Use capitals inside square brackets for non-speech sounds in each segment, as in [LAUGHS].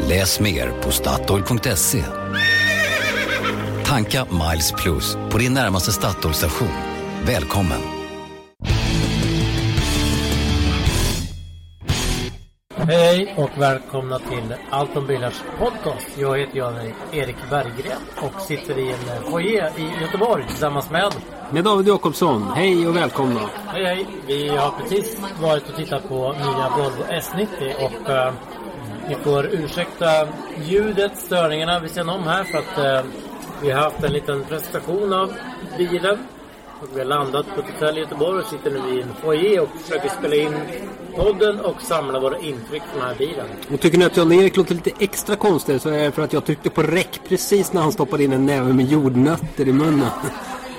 Läs mer på Statoil.se. Tanka Miles Plus på din närmaste Statoil-station. Välkommen! Hej och välkomna till Allt om bilars podcast. Jag heter Jan-Erik Berggren och sitter i en foyer i Göteborg tillsammans med med David Jakobsson. Hej och välkomna. Hej hej. Vi har precis varit och tittat på nya Volvo S90 och uh, ni får ursäkta ljudet, störningarna vi ser om här för att uh, vi har haft en liten presentation av bilen. Och vi har landat på ett hotell i Göteborg och sitter nu i en foyer och försöker spela in podden och samla våra intryck från den här bilen. Och tycker ni att Jan-Erik låter lite extra konstig så är det för att jag tryckte på räck precis när han stoppade in en näve med jordnötter i munnen.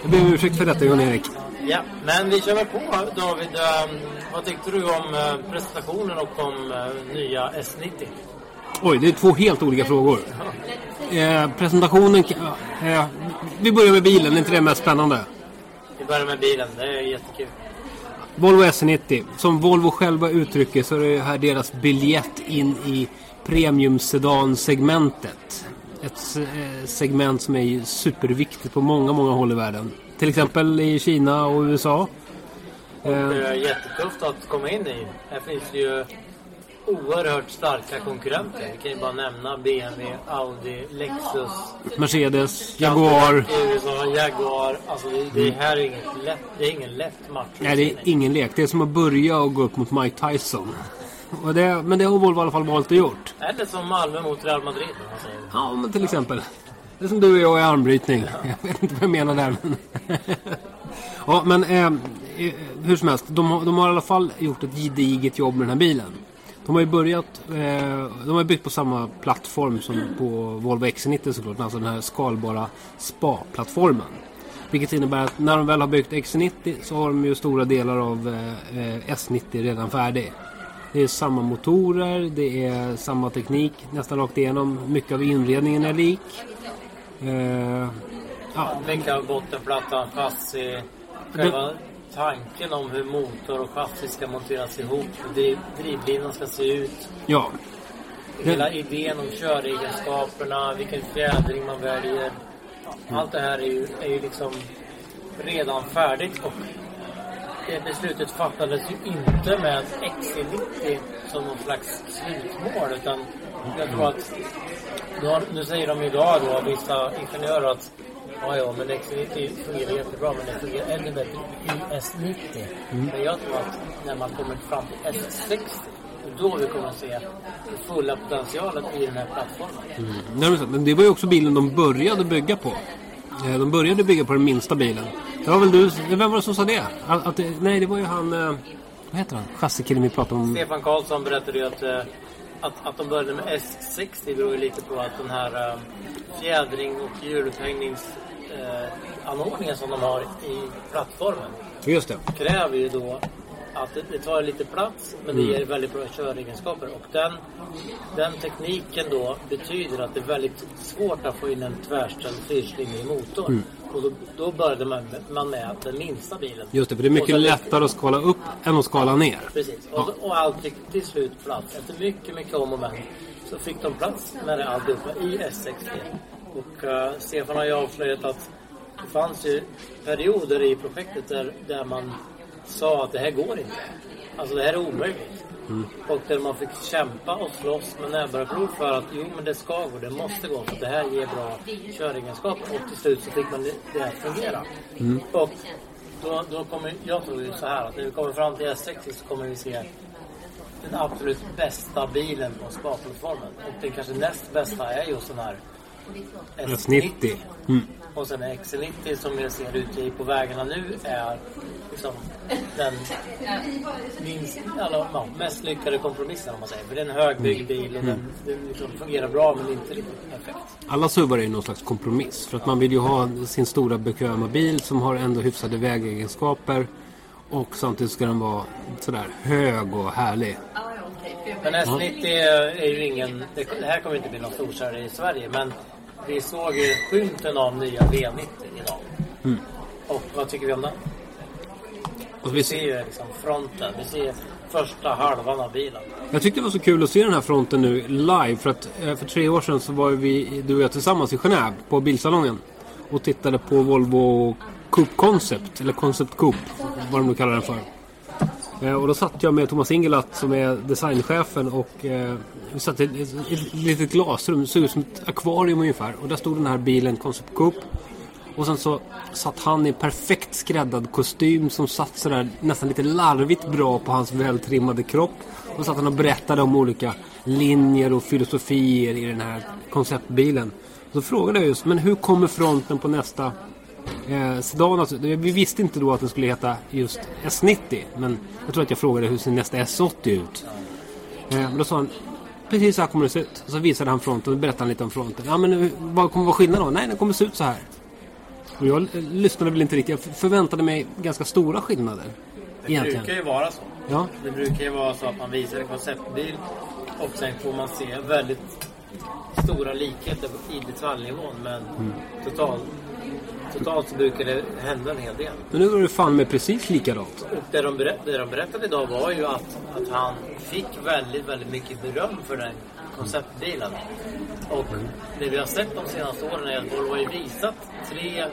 Jag ber om ursäkt för detta Jan-Erik. Ja, men vi kör väl på David. Um, vad tyckte du om uh, presentationen och om uh, nya S90? Oj, det är två helt olika frågor. Eh, presentationen... Eh, vi börjar med bilen, är inte det mest spännande? Vi börjar med bilen, det är jättekul. Volvo S90. Som Volvo själva uttrycker så är det här deras biljett in i premium sedan-segmentet. Ett eh, segment som är superviktigt på många, många håll i världen. Till exempel i Kina och USA. Och det är jättetufft att komma in i. Här finns det ju oerhört starka konkurrenter. Vi kan ju bara nämna BMW, Audi, Lexus. Mercedes, Jaguar. USA, Jaguar. Alltså det, det här är, inget lätt, det är ingen lätt match. Nej, det är ingen lek. Det är som att börja och gå upp mot Mike Tyson. Det, men det har Volvo i alla fall valt att gjort. Eller som Malmö mot Real Madrid. Ja, men till exempel. Det är som du och jag i armbrytning. [LAUGHS] Jag vet inte vad jag menar där. Men ja, men eh, eh, hur som helst. De, de, har i alla fall gjort ett gediget jobb med den här bilen. De har ju börjat, eh, de har byggt på samma plattform som på Volvo XC90 såklart. Alltså den här skalbara SPA-plattformen. Vilket innebär att när de väl har byggt XC90 så har de ju stora delar av eh, S90 redan färdig. Det är samma motorer, det är samma teknik nästan rakt igenom. Mycket av inredningen är lik. Eh, ja. Mycket bottenplattan, chassi, själva tanken om hur motor och chassi ska monteras ihop, hur drivlinan ska se ut. Ja. Hela idén om köregenskaperna, vilken fjädring man väljer. Allt det här är ju, är ju liksom redan färdigt och det beslutet fattades ju inte med XC90 som någon slags slutmål utan jag tror att nu säger de idag då, vissa ingenjörer att ja, ja, men XC90 fungerar jättebra men det fungerar ännu bättre i S90. Mm. Men jag tror att när man kommer fram till S60 då vi kommer att se fulla potentialen i den här plattformen. Mm. Men det var ju också bilen de började bygga på. Eh, de började bygga på den minsta bilen. Det var väl du, vem var det som sa det? Att, att nej, det var ju han... Eh, vad heter han? Chassikillen vi pratade om. Stefan Karlsson berättade ju att, eh, att, att de började med S60 beror ju lite på att den här fjädring och hjulupphängningsanordningen som de har i plattformen. Just det. Kräver ju då att det, det tar lite plats men det mm. ger väldigt bra köregenskaper. Och den, den tekniken då betyder att det är väldigt svårt att få in en tvärställd fyrcylindrig motor. Mm. Och då, då började man, man med den minsta bilen. Just det, för det är mycket lättare att skala upp än att skala ner. Precis, och, ja. och allt fick till slut plats. Efter mycket, mycket om och men så fick de plats med det alltihopa i S60. Och uh, Stefan har ju avslöjat att det fanns ju perioder i projektet där, där man sa att det här går inte. Alltså det här är omöjligt. Mm. Och där man fick kämpa och slåss med näbbar och klor för att jo men det ska gå, det måste gå för det här ger bra köregenskaper. Och till slut så fick man det, att fungera. Mm. Och då, då kommer, jag tror ju så här att när vi kommer fram till S60 så kommer vi se den absolut bästa bilen på spa-plattformen. Och den kanske näst bästa är just den här S90. Mm. Och sen XC90 som jag ser ute på vägarna nu är liksom den minst, ja, mest lyckade kompromissen om man säger. För det är en högbyggd bil och den, den liksom fungerar bra men inte riktigt perfekt. Alla SUVar är ju någon slags kompromiss. För att man vill ju ha sin stora bekväma bil som har ändå hyfsade vägegenskaper. Och samtidigt ska den vara sådär hög och härlig. Men S90 är ju ingen... Det, det här kommer inte bli någon storsäljare i Sverige men vi såg ju skymten av nya V90 idag. Mm. Och vad tycker vi om den? Och Vi vi, ser ju liksom fronten. Vi ser första halvan av bilen. jag tyckte det var så kul att se den här fronten nu live. För att eh, för tre år sedan så var vi, du och jag tillsammans i Genève på bilsalongen. Och tittade på Volvo Coupe Concept. Eller Concept Coupe. Vad de nu kallar den för. Eh, och då satt jag med Thomas Ingelat som är designchefen och eh, vi satt i ett, ett, litet glasrum. Det såg ut som ett akvarium ungefär. Och där stod den här bilen Concept Coupe. Och sen så satt han i perfekt skräddad kostym som satt sådär nästan lite larvigt bra på hans vältrimmade kropp. Och satt han och berättade om olika linjer och filosofier i den här konceptbilen. Så frågade jag just, men hur kommer fronten på nästa eh, sedan? Alltså, vi visste inte då att den skulle heta just S90. Men jag tror att jag frågade hur ser nästa S80 ut? Eh, men då sa han, precis så här kommer det se ut. Och så visade han fronten och berättade lite om fronten. Ja men hur- vad kommer vara skillnaden då? Nej, den kommer se ut så här. Och jag eh, lyssnade väl inte riktigt. Jag förväntade mig ganska stora skillnader. Det Egentligen. brukar ju vara så. Ja. Det brukar ju vara så att man visar en konceptbil och sen får man se väldigt stora likheter i detaljnivån men Mm. totalt, totalt så brukar det hända en hel del. Men nu var det fan med precis likadant. Och det de, berätt, det de berättade idag var ju att, att han fick väldigt, väldigt mycket beröm för den konceptbilen. Och det vi har sett de senaste åren är att Volvo har ju visat tre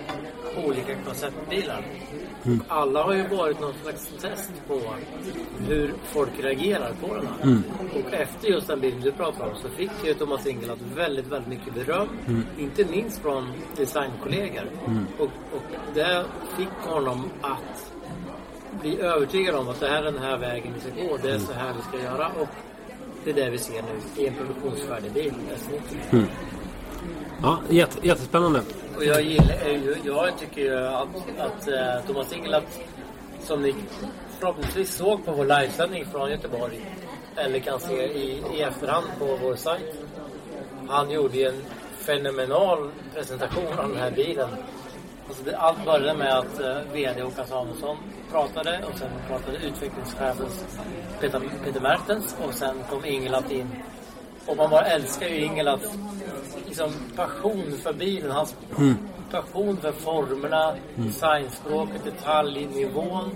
olika konceptbilar. Alla har ju varit någon slags test på hur folk reagerar på den här. Och efter just den bilen du pratar om så fick ju Thomas Ingelat väldigt, väldigt mycket beröm. Inte minst från designkollegor. Och, och det fick honom att bli övertygade om att det här är den här vägen vi ska gå. Det är så här vi ska göra. Och det är det vi ser nu i en produktionsfärdig bil. Ja, jätte, jättespännande. Och jag gillar jag tycker ju att, att eh, Thomas Ingelat som ni förhoppningsvis såg på vår livesändning från Göteborg eller kan se i, i efterhand på vår sajt. Han gjorde ju en fenomenal presentation av den här bilen. Alltså det, allt började med att eh, VD Håkan Samuelsson pratade och sen pratade utvecklingschefen Peter, Peter Mertens och sen kom Ingelat in. Och man bara älskar ju Ingelat liksom, passion för bilen. Hans passion för formerna, designspråket, detaljnivån.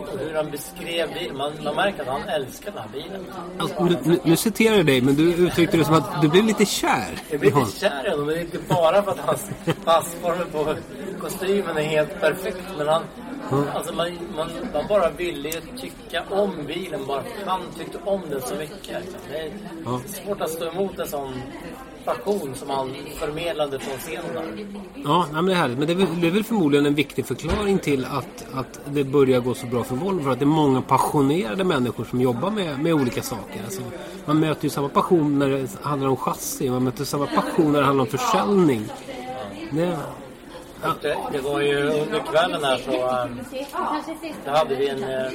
Och hur han beskrev bilen. Man, man märker att han älskar den här bilen. Alltså, nu, nu, citerar jag dig, men du uttryckte det som att du blev lite kär Jag honom. lite kär i honom, men det är inte bara för att hans passformer på kostymen är helt perfekt. Men han, alltså man, man, man bara ville tycka om bilen bara han tyckte om den så mycket. Det är Ja. svårt att stå emot en sån passion som han förmedlade från scenen. där. Ja, nej, men det är härligt. Men det är, väl, det är väl förmodligen en viktig förklaring till att, att det börjar gå så bra för Volvo. För att det är många passionerade människor som jobbar med, med olika saker. Alltså, man möter ju samma passion när det handlar om chassi. Man möter samma passion när det handlar om försäljning. Det, Och Det, det var ju under kvällen här så um, hade vi en uh,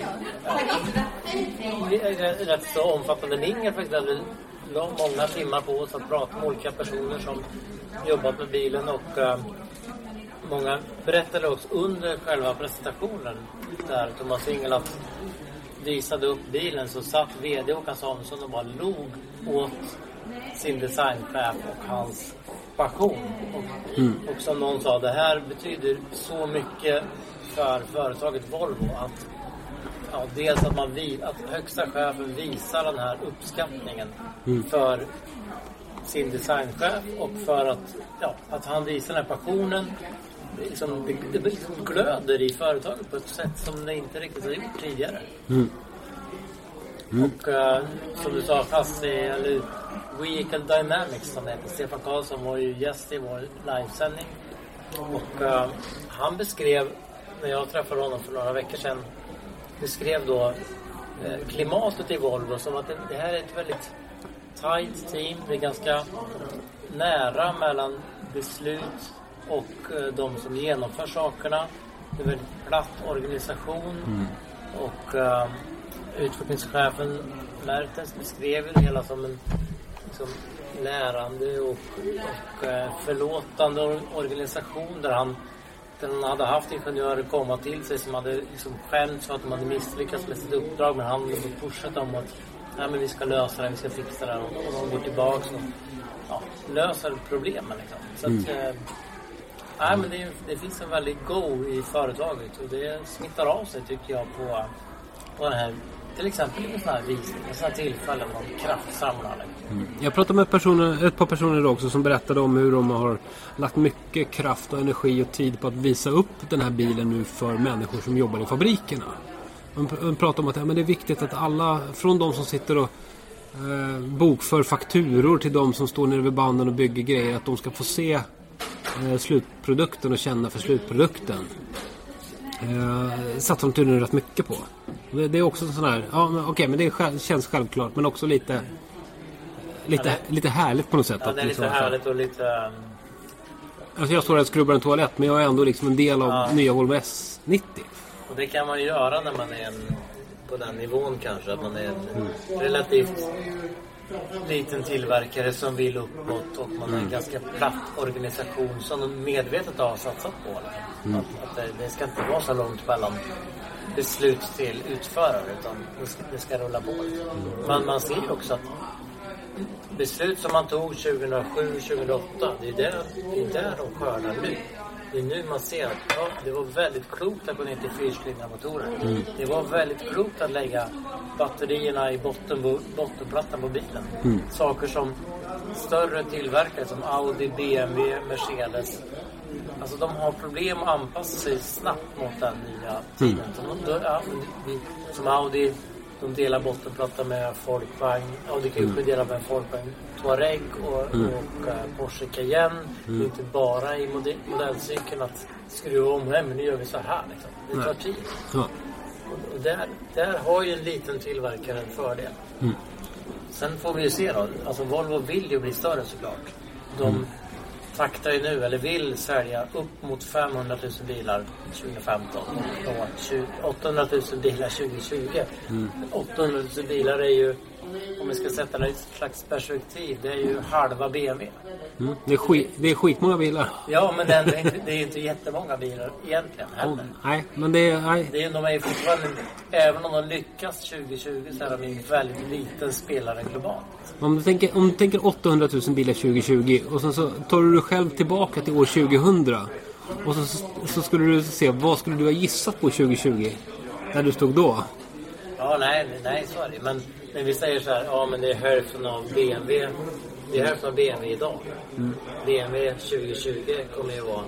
rätt så omfattande mingel faktiskt. Vi la många timmar på oss att prata med olika personer som jobbat med bilen och um, många berättade också under själva presentationen där Thomas Ingelat visade upp bilen så satt VD Håkan Samuelsson och bara log åt sin designchef och hans passion. Och, och som någon sa, det här betyder så mycket för företaget Volvo att ja, dels att, man vi, att högsta chefen visar den här uppskattningen för sin designchef och för att, ja, att han visar den här passionen. Liksom, det, det liksom glöder i företaget på ett sätt som det inte riktigt har gjort tidigare. Och eh, som du sa, chassi eller Vehicle Dynamics som det heter. Stefan Karlsson var ju gäst i vår livesändning. Och eh, han beskrev, när jag träffade honom för några veckor sedan, beskrev då eh, klimatet i Volvo som att det, här är ett väldigt tight team. Det är ganska nära mellan beslut och eh, de som genomför sakerna. Det är en väldigt platt organisation. Och uh, utvecklingschefen Mertens beskrev det hela som en liksom, lärande och, och uh, förlåtande or- organisation där han, han hade haft ingenjörer komma till sig som hade liksom skämts för att de hade misslyckats med sitt uppdrag men han hade pushat dem att Nej, men vi ska lösa det, vi ska fixa det och, de går tillbaks och ja, löser problemen. Liksom. Så att, eh, nej, men det, det finns en väldigt go i företaget och det smittar av sig tycker jag på, på den här till exempel i sådana här visningar, sådana här tillfällen de kraftsamlar. Liksom. Jag pratade med personer, ett par personer idag också som berättade om hur de har lagt mycket kraft och energi och tid på att visa upp den här bilen nu för människor som jobbar i fabrikerna. De pratade pratar om att ja, men det är viktigt att alla, från de som sitter och eh, bokför fakturor till de som står nere vid banden och bygger grejer, att de ska få se eh, slutprodukten och känna för slutprodukten. Eh, satsar de tydligen rätt mycket på. Det, det är också en sån här, ja men okej men det är, känns självklart men också lite Lite, Ja, lite härligt på något sätt. Ja, att det är liksom lite härligt och lite... um, Alltså jag står här och skrubbar en toalett men jag är ändå liksom en del av Ja. nya Volvo S90. Och det kan man ju göra när man är en, på den nivån kanske. Att man är en relativt liten tillverkare som vill uppåt och man är en ganska platt organisation som de medvetet har satsat på. Liksom. Att, att det, det ska inte vara så långt mellan beslut till utförare utan det ska, det ska rulla på. Men man ser ju också att beslut som man tog 2007, 2008, det är där, det är där de skördar nu. Det är nu man ser att ja, det var väldigt klokt att gå ner till fyrcylindriga motorer. Det var väldigt klokt att lägga batterierna i botten, bottenplattan på bilen. Saker som större tillverkare som Audi, BMW, Mercedes Alltså de har problem att anpassa sig snabbt mot den nya tiden. De, då, ja, som Audi, de delar bottenplatta med Folkvagn. Audi kanske delar med Folkvagn Touareg och, och eh, Porsche Cayenne. Det är inte bara i modell, modellcykeln att skruva om hem, men nu gör vi så här. Liksom. Det tar tid. Ja. Och där, där har ju en liten tillverkare en fördel. Sen får vi ju se då. Alltså Volvo vill ju bli större såklart. De taktar ju nu, eller vill sälja upp mot 500 000 bilar 2015 och 20, 800 000 bilar 2020. 800 000 bilar är ju, om vi ska sätta det i ett slags perspektiv, det är ju halva BMW. Mm. Det, är skit, det är skitmånga bilar. Ja, men det är, inte, det är inte jättemånga bilar egentligen heller. Nej, men det är... Nej. Det är, de är fortfarande, även om de lyckas 2020 så är de en väldigt liten spelare globalt. Om du, tänker, om du tänker 800 000 bilar 2020 och sen så tar du dig själv tillbaka till år 2000. Och så, så skulle du se, vad skulle du ha gissat på 2020? När du stod då? Ja, nej, nej, så är det. Men när vi säger så här, ja men det är hälften av BMW. Det är hälften av BMW idag. BMW 2020 kommer ju vara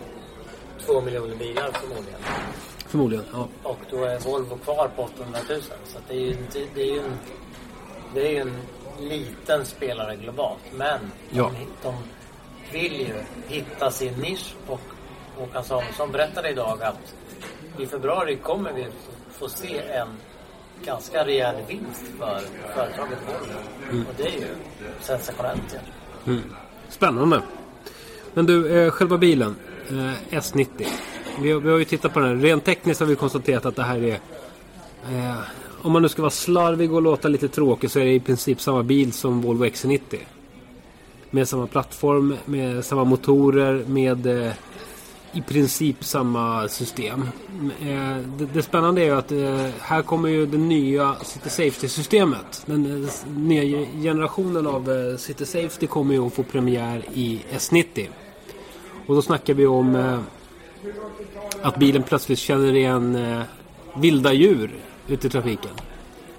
två miljoner bilar förmodligen. Förmodligen, ja. Och då är Volvo kvar på 800 000. Så att det är ju inte, det är ju en, det är ju en liten spelare globalt. Men Ja. de, de vill ju hitta sin nisch. Och Håkan Samuelsson berättade idag att i februari kommer vi få se en ganska rejäl vinst för företaget Volvo. Och det är ju sensationellt. Ja. Spännande. Men du, eh, själva bilen. Eh, S90. Vi, har- vi har ju tittat på den. här. Rent tekniskt har vi konstaterat att det här är... Eh, om man nu ska vara slarvig och låta lite tråkig så är det i princip samma bil som Volvo XC90. Med samma plattform, med samma motorer, med eh, i princip samma system. Eh, det, det spännande är ju att eh, här kommer ju det nya City Safety-systemet. Den eh, nya generationen av City Safety kommer ju att få premiär i S90. Och då snackar vi om att bilen plötsligt känner igen vilda djur ute i trafiken.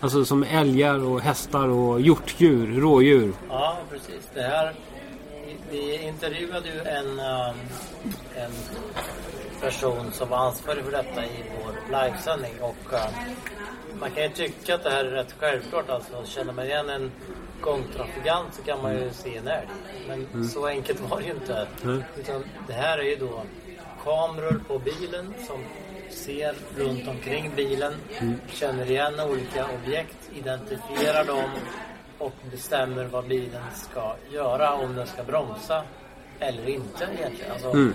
Alltså som älgar och hästar och hjortdjur, rådjur. Ja, precis. Det här, vi intervjuade ju en, um, en person som var ansvarig för detta i vår livesändning. Och uh, man kan ju tycka att det här är rätt självklart. Alltså, känner man igen en gångtrafikant så kan man ju se en älg. Men så enkelt var det ju inte. Utan det här är ju då kameror på bilen som ser runt omkring bilen, känner igen olika objekt, identifierar dem och bestämmer vad bilen ska göra. Om den ska bromsa eller inte egentligen. Alltså, Mm.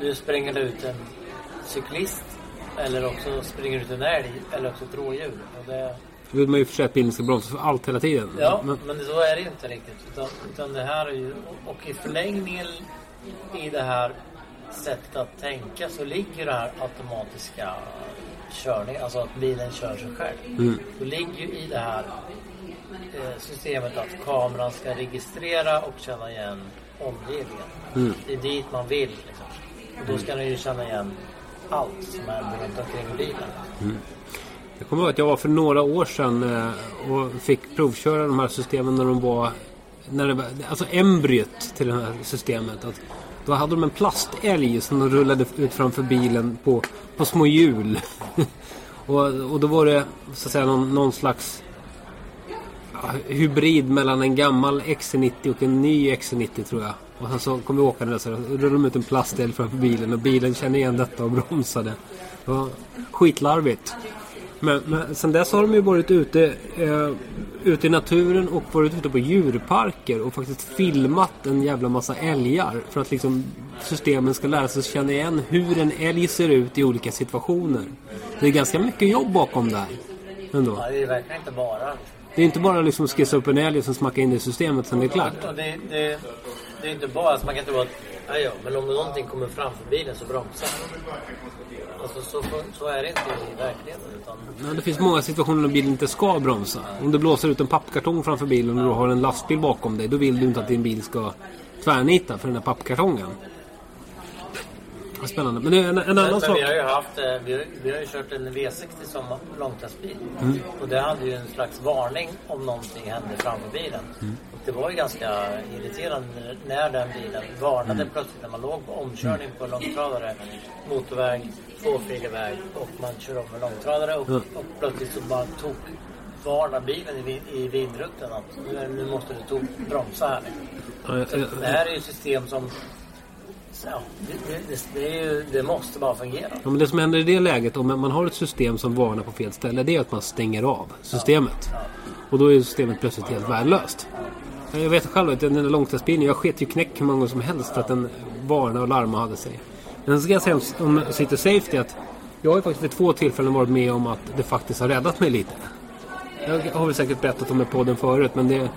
Nu springer det ut en cyklist eller också springer ut en älg eller också ett rådjur. Och det, Då vill man ju för sig att bilen ska bromsa för allt hela tiden. Ja, Men, men så är det ju inte riktigt. Utan, utan det här är ju... Och i förlängningen i det här sättet att tänka så ligger det här automatiska körningen, alltså att bilen kör sig själv. Mm. Då ligger ju i det här systemet att kameran ska registrera och känna igen omgivningen. Mm. Det är dit man vill. Liksom. Och då ska den ju känna igen allt som är runt omkring bilen. Jag kommer ihåg att jag var för några år sedan eh, och fick provköra de här systemen när de var... När det var alltså embryot till det här systemet. Att då hade de en plastälg som de rullade ut framför bilen på, på små hjul. [LAUGHS] och, och då var det så att säga någon, någon slags hybrid mellan en gammal XC90 och en ny XC90 tror jag. Och sen så kom vi åkande där så rullade de ut en plastdel framför bilen och bilen kände igen detta och bromsade. Det var skitlarvigt. Men, men sen dess har de ju varit ute, eh, ute i naturen och varit ute på djurparker och faktiskt filmat en jävla massa älgar. För att liksom systemen ska lära sig känna igen hur en älg ser ut i olika situationer. Det är ganska mycket jobb bakom det här. Ändå. Ja, det är verkligen inte bara. Det är inte bara liksom att skissa upp en älg och sen smacka in det i systemet sen det är klart. Och det, det, det är inte bara, alltså man kan inte bara, ja, ja, men om någonting kommer framför bilen så bromsar Alltså så, så är det inte i verkligheten. Utan, Men det finns många situationer när bilen inte ska bromsa. Om det blåser ut en pappkartong framför bilen och du har en lastbil bakom dig. Då vill du inte att din bil ska tvärnita för den här pappkartongen. Vad Spännande. Men en, en annan sak. vi har ju haft, eh, vi har, vi har ju kört en V60 som långtransportbil. Och det hade ju en slags varning om någonting hände framför bilen. Och det var ju ganska irriterande när den bilen varnade plötsligt när man låg på omkörning på en långtradare, motorväg, tvåfilig väg och man kör om en långtradare och, och plötsligt så bara tog varnar bilen i, vin- i vindrutan att nu, nu måste du tog, bromsa här. Så det här är ju system som Ja, det, det, det, ju, det måste bara fungera. Ja, men det som händer i det läget om man har ett system som varnar på fel ställe. Det är att man stänger av systemet. Och då är systemet plötsligt helt värdelöst. Jag vet själv att den där långtransportbilen, jag sket ju knäck hur många som helst att den varnade och larmade hade sig. Men så ska jag säga om, om City Safety att jag har ju faktiskt vid två tillfällen varit med om att det faktiskt har räddat mig lite. Jag har väl säkert berättat om det på podden förut men det...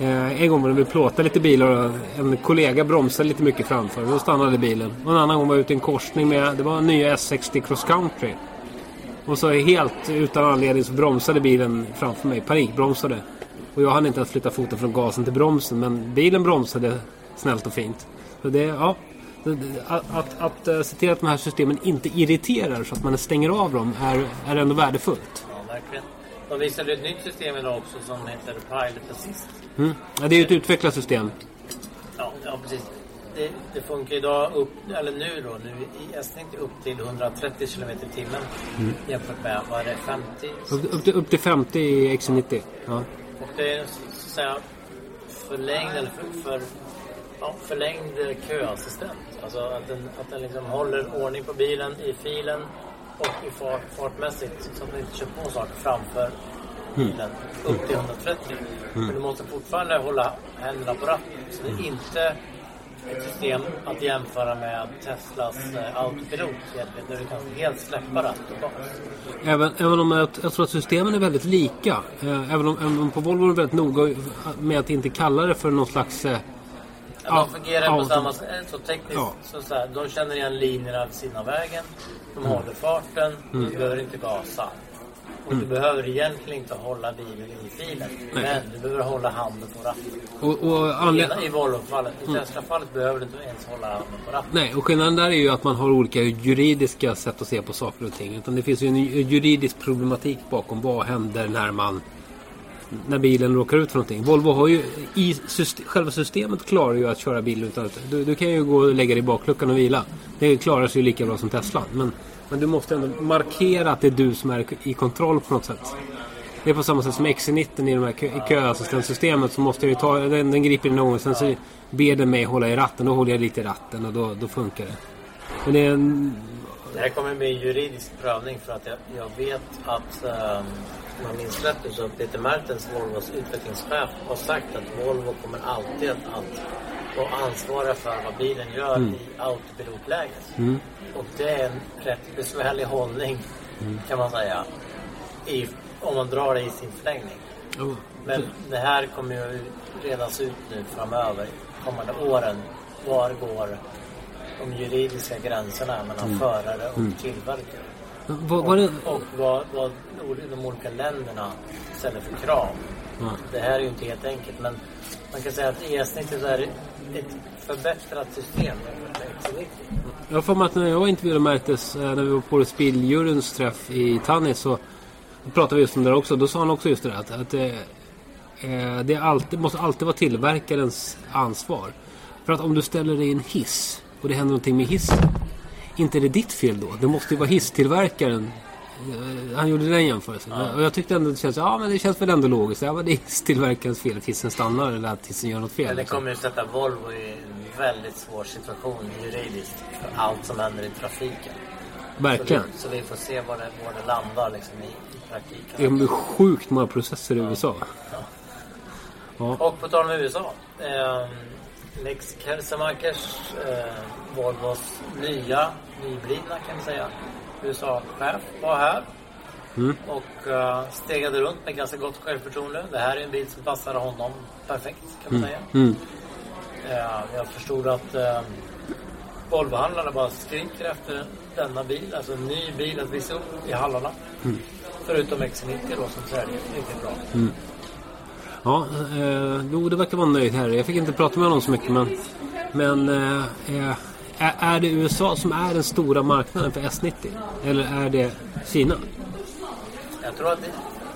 Eh, en gång var det vi plåtade lite bilar och en kollega bromsade lite mycket framför. Då stannade bilen. Och en annan gång var jag ute i en korsning med... Det var en nya S60 Cross Country. Och så helt utan anledning så bromsade bilen framför mig. Panikbromsade. Och jag hann inte ens flytta foten från gasen till bromsen. Men bilen bromsade snällt och fint. Så det, ja. Att, att, att eh, se till att de här systemen inte irriterar så att man stänger av dem är, är ändå värdefullt. Ja, verkligen. De visade ett nytt system idag också som heter Pilot Assist. Mm. Ja, det är ju ett utvecklat system. Ja, ja precis. Det, det funkar idag upp, eller nu då, nu i S90 upp till 130 km i timmen. Jämfört med, vad är det, 50? Upp, upp, till, upp till 50 i XC90. Ja. Och det är så att säga förlängd, eller för, för, ja, förlängd köassistent. Alltså att den, att den liksom håller ordning på bilen i filen och i fart, fartmässigt så att den inte kör på saker framför bilen upp till 130. Men du måste fortfarande hålla händerna på ratten. Så det är inte ett system att jämföra med Teslas eh, autopilot egentligen, där du kan helt släppa ratt och gas. Även, även om jag, jag tror att systemen är väldigt lika. Eh, även, om, även om på Volvo är de väldigt noga med att inte kalla det för någon slags... Eh, Ja, de fungerar på samma sätt. Så tekniskt, Ja. så så här, de känner igen linjerna vid sidan av vägen. De håller farten. Mm. Du behöver inte gasa. Och du behöver egentligen inte hålla bilen i filen. Men du behöver hålla handen på ratten. Och, och anled- I, Volvo-fallet. I Tesla-fallet behöver du inte ens hålla handen på ratten. Nej, och skillnaden där är ju att man har olika juridiska sätt att se på saker och ting. Utan det finns ju en juridisk problematik bakom. Vad händer när man... När bilen råkar ut för någonting. Volvo har ju... I system, själva systemet klarar ju att köra bil utan att... Du, du kan ju gå och lägga dig i bakluckan och vila. Det klarar sig ju lika bra som Tesla. Men, men du måste ändå markera att det är du som är i kontroll på något sätt. Det är på samma sätt som XC90 i de här köassistentsystemet så måste jag ju ta, den, den griper in någon gång sen så ber den mig hålla i ratten. Då håller jag lite i ratten och då, då funkar det. Men det är en... Det här kommer bli en juridisk prövning för att jag, jag vet att ehm, om jag minns rätt så Peter Mertens, Volvos utvecklingschef, har sagt att Volvo kommer alltid att, vara ansvariga för vad bilen gör Mm. i autopilotläget. Och det är en rätt besvärlig hållning Mm. kan man säga. I, om man drar det i sin förlängning. Ja. Men det här kommer ju redas ut nu framöver, kommande åren. Var går de juridiska gränserna mellan Mm. förare och tillverkare? Vad, vad det, Och vad, vad de olika länderna ställer för krav. Ja. Det här är ju inte helt enkelt men man kan säga att i E-snittet så är det ett förbättrat system jämfört med X90. jag har för mig att när jag intervjuade Mertes, eh, när vi var på Spilljuryns träff i Tannis så pratade vi just om det också. Då sa han också just det där att, att eh, eh, det är alltid, måste alltid vara tillverkarens ansvar. För att om du ställer dig i en hiss och det händer någonting med hissen. Inte är det ditt fel då. Det måste ju vara hisstillverkaren. Eh, Han gjorde den jämförelsen. Och jag tyckte ändå det känns, ja men det känns väl ändå logiskt. Ja men det är hisstillverkarens fel att hissen stannar eller att hissen gör något fel. Men det liksom. kommer ju sätta Volvo i en väldigt svår situation juridiskt för allt som händer i trafiken. Verkligen. Så vi, så vi får se var det, var det landar liksom i, i praktiken. Det kommer bli sjukt många processer i USA. Ja. Och på tal om USA. Eh, Lex Kersemakers, eh, Volvos nya, nyblivna kan vi säga, USA-chef var här. Mm. Och eh, stegade runt med ganska gott självförtroende. Det här är en bil som passar honom perfekt kan man säga. Mm. Eh, jag förstod att eh, Volvohandlarna bara skriker efter denna bil. Alltså en ny bil att visa upp i hallarna. Mm. Förutom XC90 då som säljer riktigt bra. Ja, eh, jo, det verkar vara nöjd här. Jag fick inte prata med honom så mycket men... Men eh, eh, är- det USA som är den stora marknaden för S90? Eller är det Kina? Jag tror att det,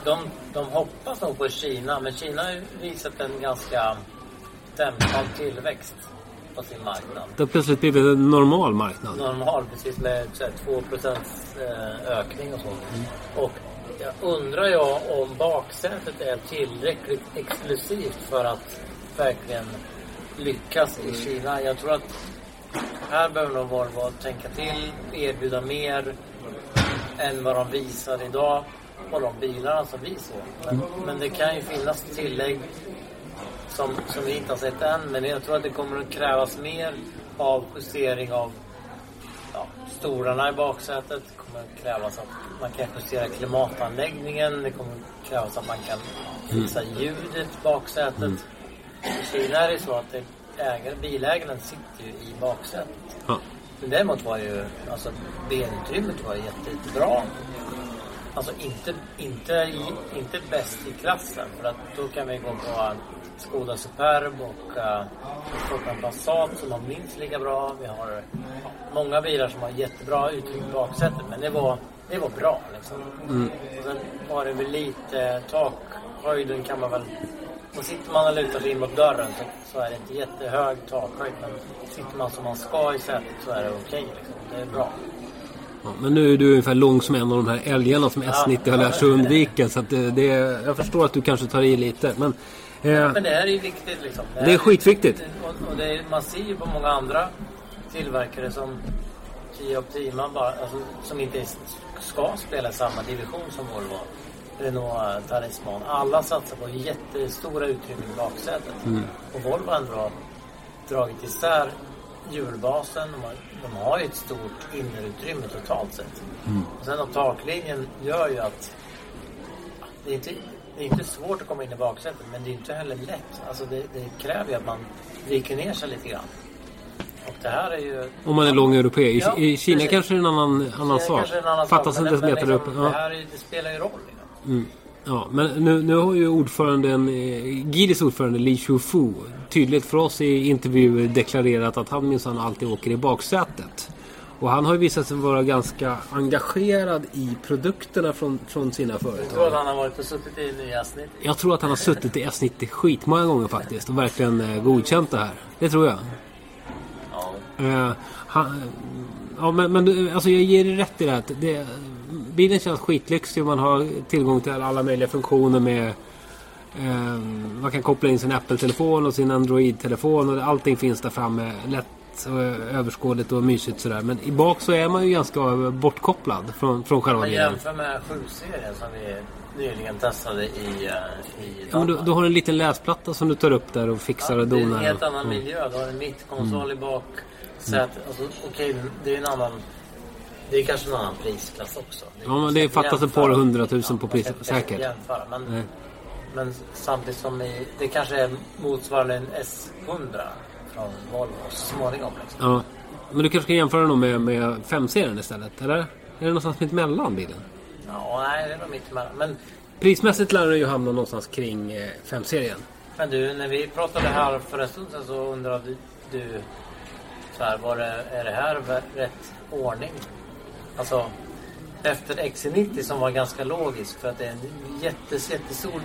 de, de hoppas nog på Kina, men Kina har ju visat en ganska dämpad tillväxt på sin marknad. Det har plötsligt blivit en normal marknad. Normal, precis med så här, 2 procents eh, ökning och så. Och jag undrar jag om baksätet är tillräckligt exklusivt för att verkligen lyckas i Kina. Jag tror att här behöver nog Volvo tänka till, erbjuda mer än vad de visar idag på de bilarna som vi såg. Men, men det kan ju finnas tillägg som, som vi inte har sett än. Men jag tror att det kommer att krävas mer av justering av ja, stolarna i baksätet. Det kommer krävas att man kan justera klimatanläggningen. Det kommer krävas att man kan fixa ljudet i baksätet. I Kina är det så att det, ägare, bilägaren sitter ju i baksätet. Ja. Men däremot var ju alltså benutrymmet var jätte, jättebra. Alltså inte, inte, i, inte bäst i klassen för att då kan vi gå på Skoda Superb och uh, en Passat som har minst lika bra. Vi har många bilar som har jättebra utrymme i baksätet men det var, det var bra liksom. Och sen var det väl lite takhöjden kan man väl så sitter man och lutar sig in mot dörren så, så är det inte jättehög takhöjd men sitter man som man ska i sätet så är det okej liksom. Det är bra. Ja, men nu är du ungefär lång som en av de här älgarna som S90 har lärt sig undvika. Så det, det, jag förstår att du kanske tar i lite. Men, eh, Men det här är ju viktigt liksom. Det är här skitviktigt. Och, och det är, man ser ju på många andra tillverkare som Kia Optima bara, alltså, som inte är- ska spela i samma division som Volvo. Renault Talisman. Alla satsar på jättestora utrymmen i baksätet. Mm. Och Volvo har ändå dragit isär hjulbasen. De har, de har ju ett stort innerutrymme totalt sett. Mm. Och sen och taklinjen gör ju att det är, inte, det är inte svårt att komma in i baksätet men det är inte heller lätt. Alltså det, det kräver ju att man viker ner sig lite grann. Och det här är ju... om man är lång europé. I, Ja, I Kina precis. kanske det är en annan, annan sak. en annan Fattas sak, en decimeter upp. liksom, Ja. Det, här är, det spelar ju roll. Liksom. Ja, men nu, nu har ju ordföranden, eh, Gidis ordförande Li Shufu tydligt för oss i intervjuer deklarerat att han minsann alltid åker i baksätet. Och han har ju visat sig vara ganska engagerad i produkterna från, från sina Jag tror att företag. han har varit och suttit i nya snitt. Jag tror att han har suttit i S90 skitmånga gånger faktiskt och verkligen eh, godkänt det här. Det tror jag. Ja. Eh, han, ja, men, men alltså jag ger dig rätt i det här. Det, bilen känns skitlyxig. Man har tillgång till alla möjliga funktioner med man kan koppla in sin Apple-telefon och sin Android-telefon och allting finns där framme. Lätt och överskådligt och mysigt sådär. Men i bak så är man ju ganska bortkopplad från, från själva bilen. jämför med 7-serien som vi nyligen testade i, eh, i Ja, du, du har en liten läsplatta som du tar upp där och fixar och det är donar. en helt annan mm. miljö. Du har en mittkonsol i bak. Säte, alltså, okej, det är en annan... Det är kanske en annan prisklass också. Ja, men det fattas ett par hundratusen på pris- jag ska inte säkert. jämföra, Men, Nej. Men samtidigt som i, det kanske är motsvarande en S100 från Volvo småningom. Liksom. Ja. Men du kanske kan jämföra den med, med 5-serien istället? Eller? Är det någonstans mitt emellan bilen? Ja, nej, det är nog mittemellan. Men, Prismässigt lär den ju hamna någonstans kring eh, 5-serien. men du, när vi pratade här för en stund sedan så undrade du så här, var det, är det här rätt ordning? Alltså, efter XC90 som var ganska logisk för att det är en jättes, jättestor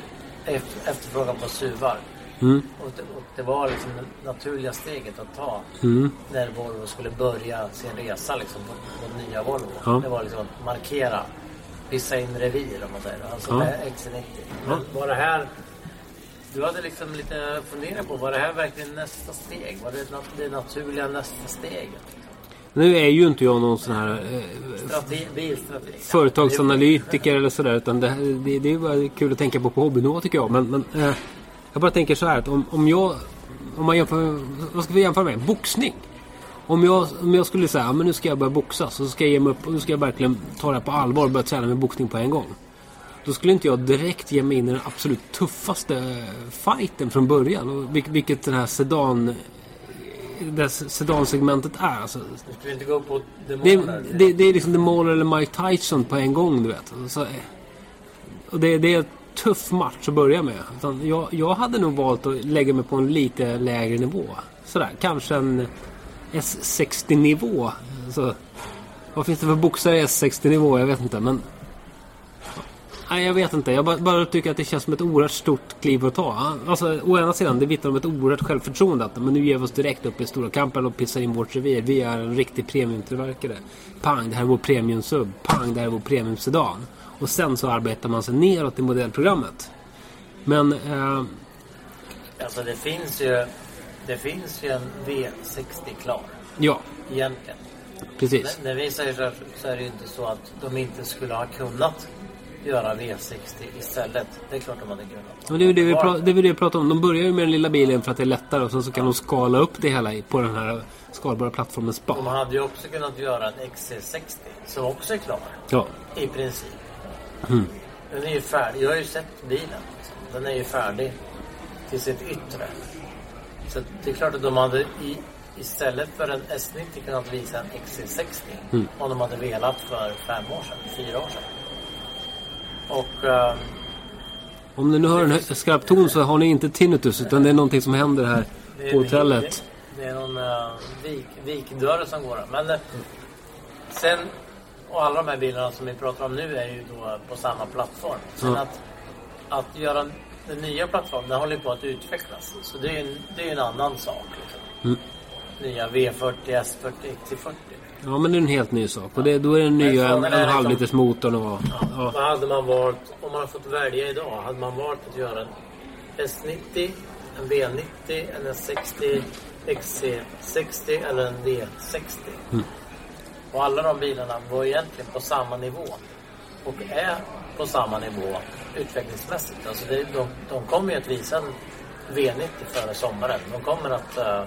efterfrågan på SUVar. Mm. Och det, och det var liksom det naturliga steget att ta Mm. när Volvo skulle börja sin resa liksom, på, på nya Volvo. Ja. Det var liksom att markera vissa in revir om man säger. Alltså Ja. med XC90. Men var det här... Du hade liksom lite funderat på, var det här verkligen nästa steg? Var det det naturliga nästa steget? Nu är ju inte jag någon sån här eh, bilstrateg? företagsanalytiker eller sådär. Utan det, det, det är bara kul att tänka på på hobbynivå tycker jag. Men, men eh, jag bara tänker så här att om, om jag... Om man jämför, vad ska vi jämföra med? Boxning. Om jag, om jag skulle säga att nu ska jag börja boxas så ska jag ge mig upp och nu ska jag verkligen ta det här på allvar och börja träna med boxning på en gång. Då skulle inte jag direkt ge mig in i den absolut tuffaste fighten från början. Och vil- vilket den här sedan... Det här sedansegmentet är. Alltså, Nu ska vi inte gå på det, demoner. det, det är liksom The Mauler eller Mike Tyson på en gång, du vet. Så, och det, det är en tuff match att börja med. Jag, jag hade nog valt att lägga mig på en lite lägre nivå. Sådär, kanske en S60-nivå. Så, vad finns det för boxare i S60-nivå? Jag vet inte, men... Nej, jag vet inte. Jag bara, bara tycker att det känns som ett oerhört stort kliv att ta. Alltså, å ena sidan, det vittnar om ett oerhört självförtroende. Att, men nu ger vi oss direkt upp i stora kampen och pissar in vårt revir. Vi är en riktig premiumtillverkare. Pang, det här är vår premiumsub. Pang, det här är vår premiumsedan. Och sen så arbetar man sig neråt i modellprogrammet. Men... Eh, Alltså det finns ju... Det finns ju en V60 klar. ja, Egentligen. precis. När, när vi säger så, här, så är det ju inte så att de inte skulle ha kunnat göra V60 istället. Det är klart de hade kunnat. Det är det vi, pra- det är det vi pratar om. De börjar ju med den lilla bilen för att det är lättare och sen så kan de skala upp det hela på den här skalbara plattformen De SPA. hade ju också kunnat göra en XC60 som också är klar. Ja. I princip. Mm. Den är ju färdig. Jag har ju sett bilen. Liksom. Den är ju färdig till sitt yttre. Så det är klart att de hade i, istället för en S90 kunnat visa en XC60. Mm. Om de hade velat för fem år sedan, fyra år sedan. Och ehm, Om ni nu hör en skarp ton så har ni inte tinnitus utan det är någonting som händer här det på hotellet. Det, det är någon uh, vik, vikdörr som går. Men eh, sen, och alla de här bilarna som vi pratar om nu är ju då på samma plattform. Sen Ja. att, att göra den nya plattformen, den håller på att utvecklas. Så det är ju en, det är ju en annan sak. Liksom. Mm. Nya V40, S40, XC40. Ja men det är en helt ny sak. Och det, då är Men nya en, en liksom- halv liters motorn och... Ja. Vad hade man valt, om man fått välja idag, hade man valt att göra en S90, en V90, en S60, XC60 eller en V60? Och alla de bilarna var egentligen på samma nivå. Och är på samma nivå utvecklingsmässigt. Alltså det, de, de kommer ju att visa en V90 före sommaren. De kommer att eh,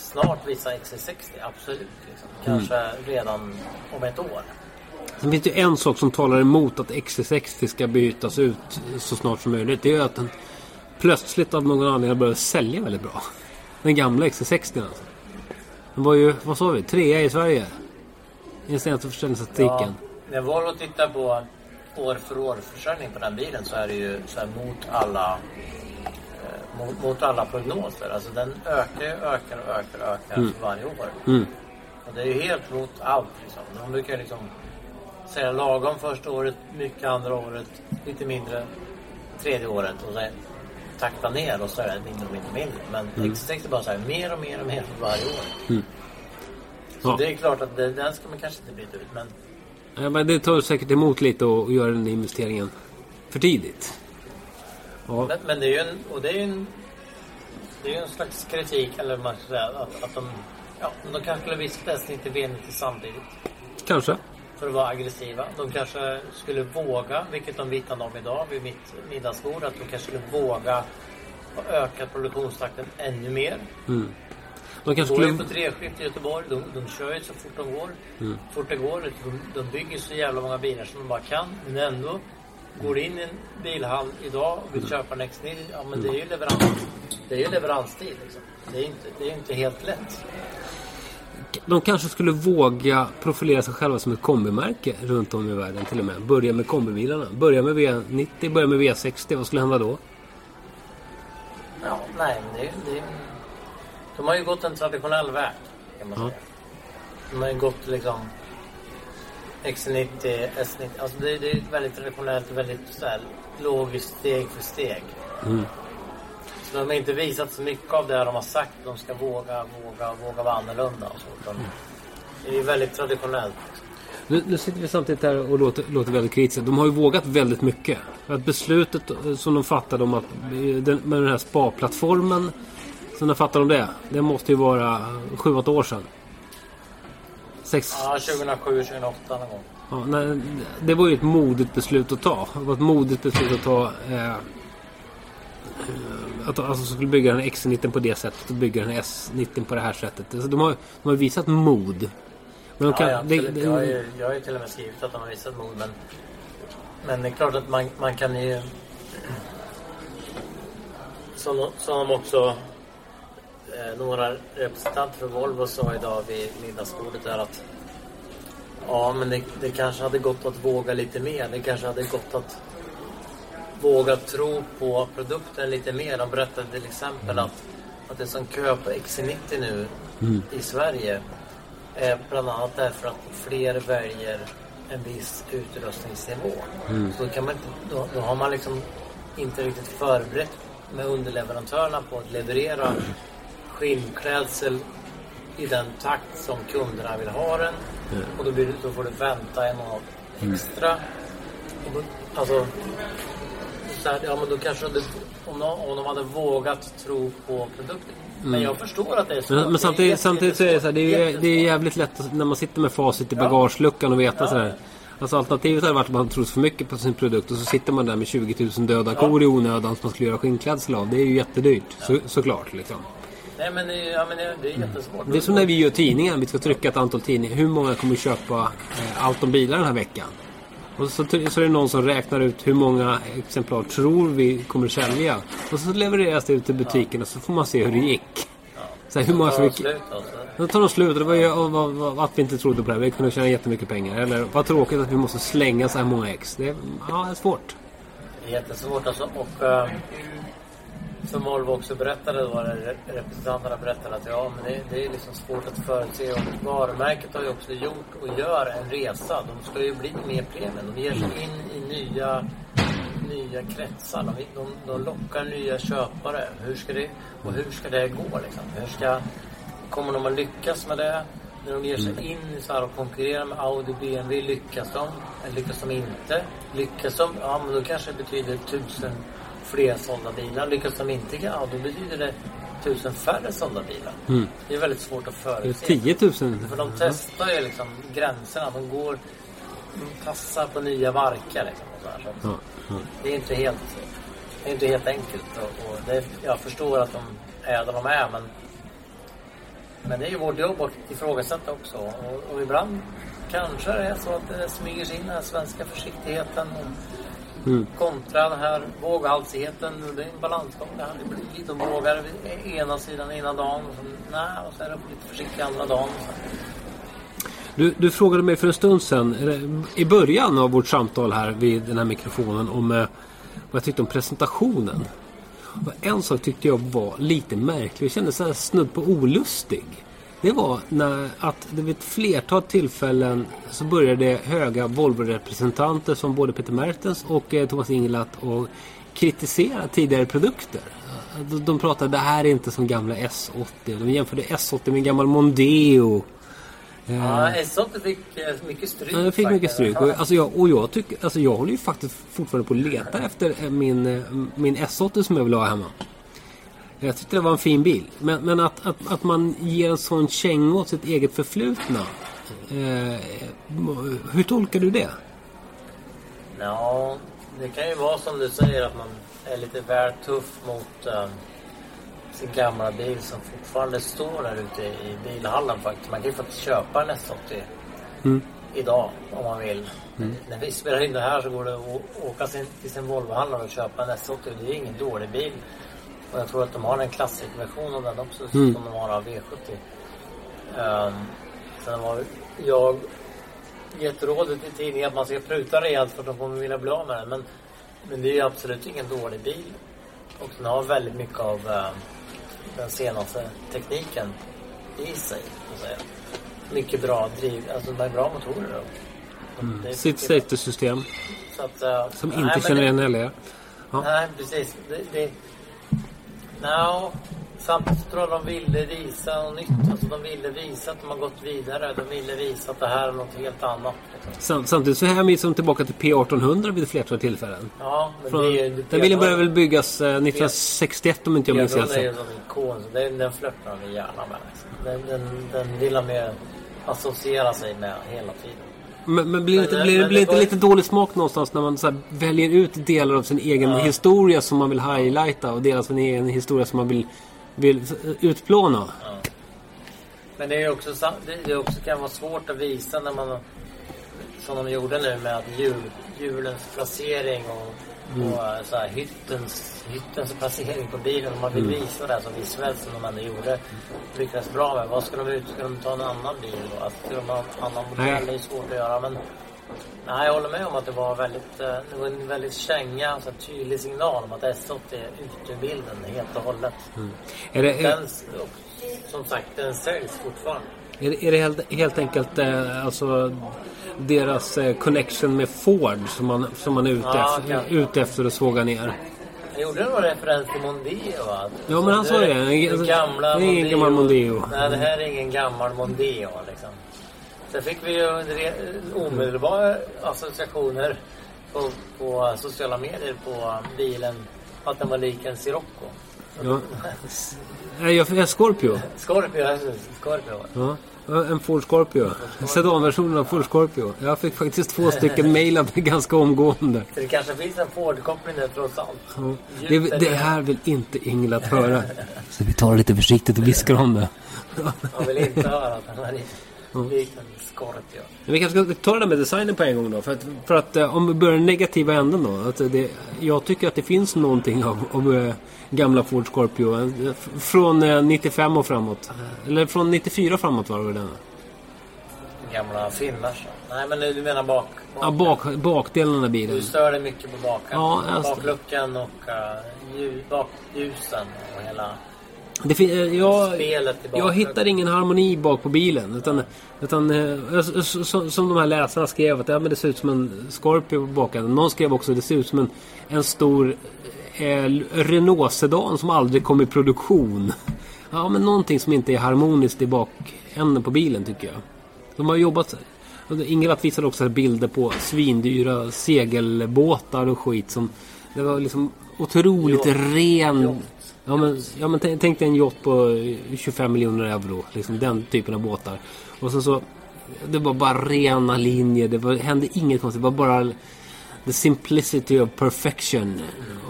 snart visa XC60, absolut. Liksom. Kanske redan om ett år. Sen finns det en sak som talar emot att XC60 ska bytas ut så snart som möjligt. Det är att den plötsligt av någon anledning börjar sälja väldigt bra. Den gamla XC60 alltså. Den var ju, vad sa vi, trea i Sverige. I den senaste försäljningsstatistiken. När Volvo tittar på år för år försäljning på den bilen så är det ju så här mot alla mot, mot alla prognoser. Alltså den ökar, ökar, ökar, ökar för varje år. Mm. Och det är ju helt mot allt liksom. De brukar liksom säga lagom första året, mycket andra året, lite mindre tredje året och sen takta ner och så är det mindre och mindre och mindre. Men X6 är bara så här mer och mer och mer för varje år. Så Ja. det är klart att det, den ska man kanske inte byta ut. Men Ja, men det tar säkert emot lite att göra den investeringen för tidigt. Ja. Men, men det är ju en, och det är en, det är en slags kritik, eller man ska säga, att, att de, ja, de kanske skulle visat S90 V90 samtidigt. Kanske. För att vara aggressiva. De kanske skulle våga, vilket de vittnade om idag vid mitt middagsbord, att de kanske skulle våga ha ökat produktionstakten ännu mer. De kanske går ju skulle... på treskift i Göteborg. De, de kör ju så fort de går. fort det går. De, de bygger så jävla många bilar som de bara kan. Men ändå går in i en bilhall idag och vill köpa en X90. Ja men det är ju leverans. Det är ju leveranstid liksom. Det är inte, det är inte helt lätt. De kanske skulle våga profilera sig själva som ett kombimärke runt om i världen till och med. Börja med kombibilarna. Börja med V90, börja med V60. Vad skulle hända då? Ja, nej men det, det, De har ju gått en traditionell väg. Kan man Ja. säga. De har ju gått liksom X90, S90. Alltså det, det är väldigt traditionellt, väldigt så här, logiskt steg för steg. Så de har inte visat så mycket av det de har sagt. De ska våga, våga, våga vara annorlunda och så. Utan det är ju väldigt traditionellt. Nu, nu sitter vi samtidigt här och låter, låter väldigt kritiska. De har ju vågat väldigt mycket. Att beslutet eh, som de fattade om att eh, den, med den här spa-plattformen som de fattade om det. Det måste ju vara 7-8 år sedan. Sex, Ja, 2007, 2008 någon gång. ja, nej, det var ju ett modigt beslut att ta. Det var ett modigt beslut att ta. Eh, eh, att alltså skulle bygga den X90 på det sättet och bygga den S90 på det här sättet. Alltså, de, har, de har visat mod. Men de kan, ja, ja, det- det- jag, har ju, jag har ju till och med skrivit att de har visat mod. Men, men det är klart att man, man kan ju... [CLEARS THROAT] Som, som de också... Eh, några representanter för Volvo sa idag vid middagsbordet är att Ja, men det, det kanske hade gått att våga lite mer. Det kanske hade gått att våga tro på produkten lite mer. De berättade till exempel att, att det är som kö på XC90 nu i Sverige är bland annat därför att fler väljer en viss utrustningsnivå. Så då, kan man då, då har man liksom inte riktigt förberett med underleverantörerna på att leverera skinnklädsel i den takt som kunderna vill ha den. Och då, blir då får du vänta en månad extra. Och då, alltså, så här, ja, men då kanske det, om, de, om de hade vågat tro på produkten. Men jag förstår att det är så. Men, men samtidigt, samtidigt så är det så här, det är, det är jävligt lätt att, när man sitter med facit i bagageluckan och veta sådär. Alltså alternativet hade varit att man trott för mycket på sin produkt och så sitter man där med 20 000 döda kor i onödan som man skulle göra skinnklädsel av. Det är ju jättedyrt, så, såklart liksom. Nej men, ja, men det, är jättesvårt. Det är som när vi gör tidningar, vi ska trycka ett antal tidningar. Hur många kommer köpa eh, allt om bilar den här veckan? Och så, så är det någon som räknar ut hur många exemplar tror vi kommer sälja. Och så levereras det ut till butikerna så får man se hur det gick. Så här, hur många som gick... alltså. Då tar de slut. Det var ju och vad, vad, att vi inte trodde på det. här. Vi kunde tjäna jättemycket pengar. Eller vad tråkigt att vi måste slänga så här många ex. Det är, ja, det är svårt. Det är jättesvårt alltså. Och eh, som Volvo också berättade då, representanterna berättade att ja, men det, det är liksom svårt att förutse. Och varumärket har ju också gjort och gör en resa. De ska ju bli mer premium. De ger sig in i nya, nya kretsar. De, de, de lockar nya köpare. Hur ska det, och hur ska det gå liksom? Hur ska, kommer de att lyckas med det? När de ger sig in i så här och konkurrerar med Audi BMW, lyckas de? Lyckas de inte? Lyckas de? Ja, men då kanske det betyder tusen fler sålda bilar. Lyckas de inte? Ja, då betyder det tusen färre sålda bilar. Det är väldigt svårt att förutse. 10 000. För de testar ju liksom gränserna. De går... De tassar på nya marker liksom. Och så här, så Ja, ja. det är inte helt, det är inte helt enkelt. Och, och det, jag förstår att de är där de är, men, men det är ju vårt jobb att ifrågasätta också. Och, och ibland kanske det är så att det smyger sig in den här svenska försiktigheten och kontra den här våghalsigheten. Det är en balansgång det här. Det blir lite vågar ena sidan ena dagen och så, nej, och så är det lite försiktig andra dagen. Du, du frågade mig för en stund sedan, i början av vårt samtal här vid den här mikrofonen, om eh, vad jag tyckte om presentationen. Och en sak tyckte jag var lite märklig. Jag kände så här snudd på olustig. Det var när att det vid ett flertal tillfällen så började höga Volvo-representanter som både Peter Mertens och eh, Thomas Ingelat och kritisera tidigare produkter. De, de pratade det här är inte som gamla S80. De jämförde S80 med en gammal Mondeo. Ja, S80 fick eh, mycket stryk. Ja, fick mycket stryk. Och, alltså jag, och jag, tycker, alltså jag håller ju faktiskt fortfarande på att leta efter eh, min, eh, min S80 som jag vill ha hemma. Jag tyckte det var en fin bil. Men, men att, att, att man ger en sån känga åt sitt eget förflutna. Eh, hur tolkar du det? Ja, det kan ju vara som du säger att man är lite väl tuff mot eh, sin gamla bil som fortfarande står där ute i bilhallen faktiskt. Man kan ju faktiskt köpa en S80 Mm. idag om man vill. När vi spelar in det här så går det att åka till sin Volvohandlare och köpa en S80. Det är ingen dålig bil. Och jag tror att de har en klassikversion av den också Mm. som de har av V70. Um, sen har jag gett rådet i tidningen att man ska pruta rejält för att de kommer vilja bli av med den. Men, men det är ju absolut ingen dålig bil. Och den har väldigt mycket av ehm, den senaste tekniken i sig. Mycket bra driv, alltså de är bra motorer. Och, Mm. Sitt mycket- safety system. så att, eh, Som inte känner igen heller. Ja. Nej, precis. Det, det, no, samtidigt tror jag de ville visa något nytt. Alltså de ville visa att de har gått vidare. De ville visa att det här är något helt annat. Sam, samtidigt så hänvisar de tillbaka till P1800 vid ett flertal tillfällen. Ja, men Från, det är ju... den bilen började väl byggas eh, 1961 om inte jag minns helt P1800 är ju fel. som en ikon. Den, den flörtar de gärna med. Liksom. Den, den, den vill de associera sig med hela tiden. Men, men blir inte, Men- blir, men blir det inte lite dålig smak någonstans när man så väljer ut delar av sin egen historia som man vill highlighta och delar av sin egen historia som man vill, vill utplåna? Men det är också, det, det också kan vara svårt att visa när man som de gjorde nu med att hjul, hjulens placering och, och eh, så här, hyttens, hyttens placering på bilen. Om man vill visa det så visuellt som de ändå gjorde. Lyckades bra med. Vad ska de ut? Ska de ta en annan bil då? Alltså, ska de ha en annan modell? Det är svårt att göra. Men nej, jag håller med om att det var väldigt, eh, det var en väldigt känga, så här, tydlig signal om att S80 är ute ur bilden helt och hållet. Är det, Den, som sagt, den säljs fortfarande. är det, är det helt, helt enkelt eh, alltså deras eh, connection med Ford som man, som man är ute, Ja, efter, ute efter att såga ner? Gjorde någon referens till Mondeo va? Ja, men han sa det. Alltså, gamla det är ingen gammal Mondeo. Nej, det här är ingen gammal Mondeo liksom. Sen fick vi ju omedelbara associationer på, på sociala medier på bilen att den var lik en Sirocco. Ja. Nej, jag, jag Scorpio. Scorpio, alltså, Scorpio. Ja. En Ford Scorpio. Sedanversionen av Ford Scorpio. Jag fick faktiskt två stycken [LAUGHS] mejlade ganska omgående. Så det kanske finns en Ford-koppling där trots allt. Ja. Det, det här vill inte Ingela höra. [LAUGHS] Så vi tar det lite försiktigt och viskar om det. Man vill inte höra att den är lik lik en Scorpio. Men vi kanske ska ta det där med designen på en gång då. För att, för att eh, om vi börjar den negativa änden då. Att det, jag tycker att det finns någonting av, av eh, gamla Ford Scorpio. eh, Från eh, 95 och framåt. Eller från 94 framåt var det den? Gamla så. Nej men du menar bak? Ja, bak, bakdelen av bilen. Du stör dig mycket på baken. Ja, Bakluckan och uh, ljus, bakljusen och hela Det eh, jag, jag hittar ingen harmoni bak på bilen. Utan, utan eh, som, som de här läsarna skrev att ja, men det ser ut som en Scorpio på. Någon skrev också att det ser ut som en, en stor eh, Renault-sedan som aldrig kom i produktion. [LAUGHS] Ja, men någonting som inte är harmoniskt i bakänden på bilen tycker jag. De har jobbat... Ingela visade också bilder på svindyra segelbåtar och skit som... Det var liksom otroligt Yacht. ren... Yacht. Ja men, ja, men tänk, dig en yacht på 25 miljoner euro. Liksom den typen av båtar. Och sen så... Det var bara rena linjer. Det var, hände inget konstigt. Det var bara... The simplicity of perfection.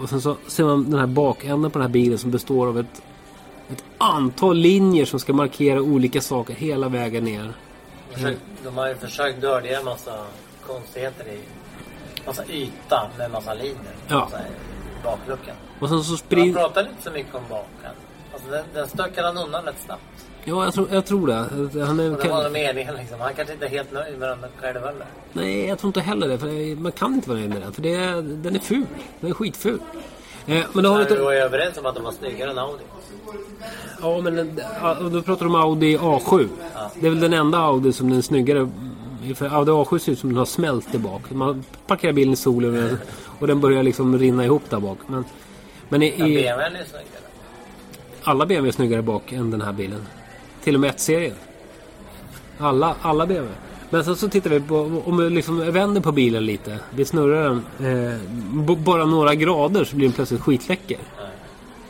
Och sen så ser man den här bakänden på den här bilen som består av ett... Ett antal linjer som ska markera olika saker hela vägen ner. De har ju försökt dölja en massa konstigheter i massa yta med massa linjer. Ja. Så bakluckan. Och sen så sprider... pratar inte så mycket om baken. Alltså den, den stökar han undan rätt snabbt. Ja, jag tror, jag tror det. Han är, Och det var kan, meningen liksom. Han kanske inte är helt nöjd med den själv heller. nej, jag tror inte heller det. För man kan inte vara nöjd med den. För det, är- den är ful. Den är skitful. Eh, men det har Men vi inte... var ju överens om att de var snyggare än Audi. Ja, men ja, då pratar du om Audi A7. Det är väl den enda Audi som den är snyggare. För Audi A7 ser ut som den har smält där bak. Man parkerar bilen i solen och den börjar liksom rinna ihop där bak. Men, men i, Ja, i, BMWn är snyggare. alla BMW är snyggare bak än den här bilen. Till och med 1-serien. Alla, alla BMW. Men sen så tittar vi på, om vi liksom vänder på bilen lite. Vi snurrar den eh, bara några grader så blir den plötsligt skitläcker.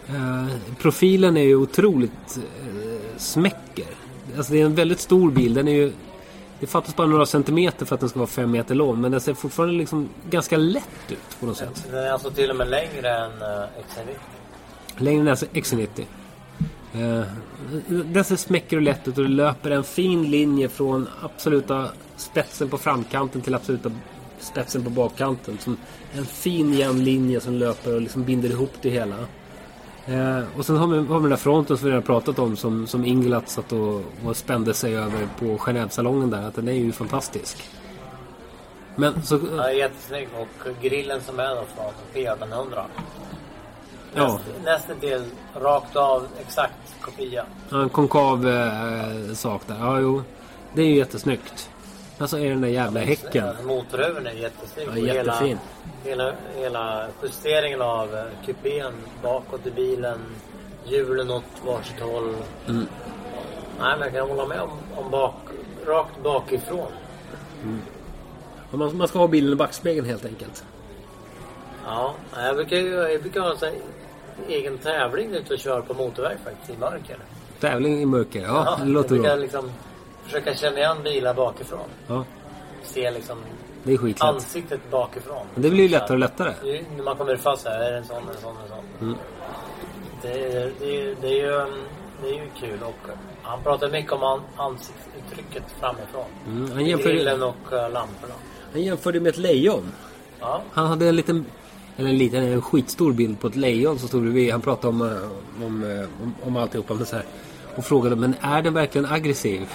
Eh, profilen är ju otroligt eh, smäcker. Alltså det är en väldigt stor bil. Den är ju, det fattas bara några centimeter för att den ska vara fem meter lång. Men den ser fortfarande liksom ganska lätt ut på något sätt. Den är alltså till och med längre än uh, XC90. Längre än alltså XC90. Eh, den ser smäcker och lätt ut och det löper en fin linje från absoluta spetsen på framkanten till absoluta spetsen på bakkanten. Som en fin jämn linje som löper och liksom binder ihop det hela. Eh, och sen har vi, har vi den där fronten som vi redan pratat om som, som Inglat satt och, och spände sig över på Genèvesalongen där. Att den är ju fantastisk. Men så... Ja, jättesnygg och grillen som är då från P1800. Ja. Nästan del rakt av exakt kopia. Ja, En konkav eh, sak där. Ja, jo. Det är ju jättesnyggt. Men så är den där jävla häcken. Alltså, motorhuven är jättesnygg. Ja, jättefin. hela, hela justeringen av eh, kupén bakåt i bilen. Hjulen åt varsitt håll. Mm. Nej, men jag kan hålla med om, om bak, rakt bakifrån. Och Man, man ska ha bilen i backspegeln helt enkelt. Ja, jag brukar, jag brukar ha en egen tävling ute och köra på motorväg faktiskt i mörker. Tävling i mörker. Ja, det jag låter bra. liksom försöka känna igen bilar bakifrån. Ja, Se liksom det är skitlätt. ansiktet bakifrån. Men det blir ju lättare och lättare. När man kommer fast här, är det en sån, en sån, en sån. Mm. Det, är, det, är, det, är ju, det är ju kul och han pratar mycket om an, ansiktsuttrycket framifrån. Mm, han jämför- Grillen och uh, lamporna. Han jämförde med ett lejon. Ja, Han hade en liten, eller en liten, en skitstor bild på ett lejon som stod bredvid. Han pratade om, eh, om, eh, om, om alltihopa. Men så här, och frågade, men är den verkligen aggressiv?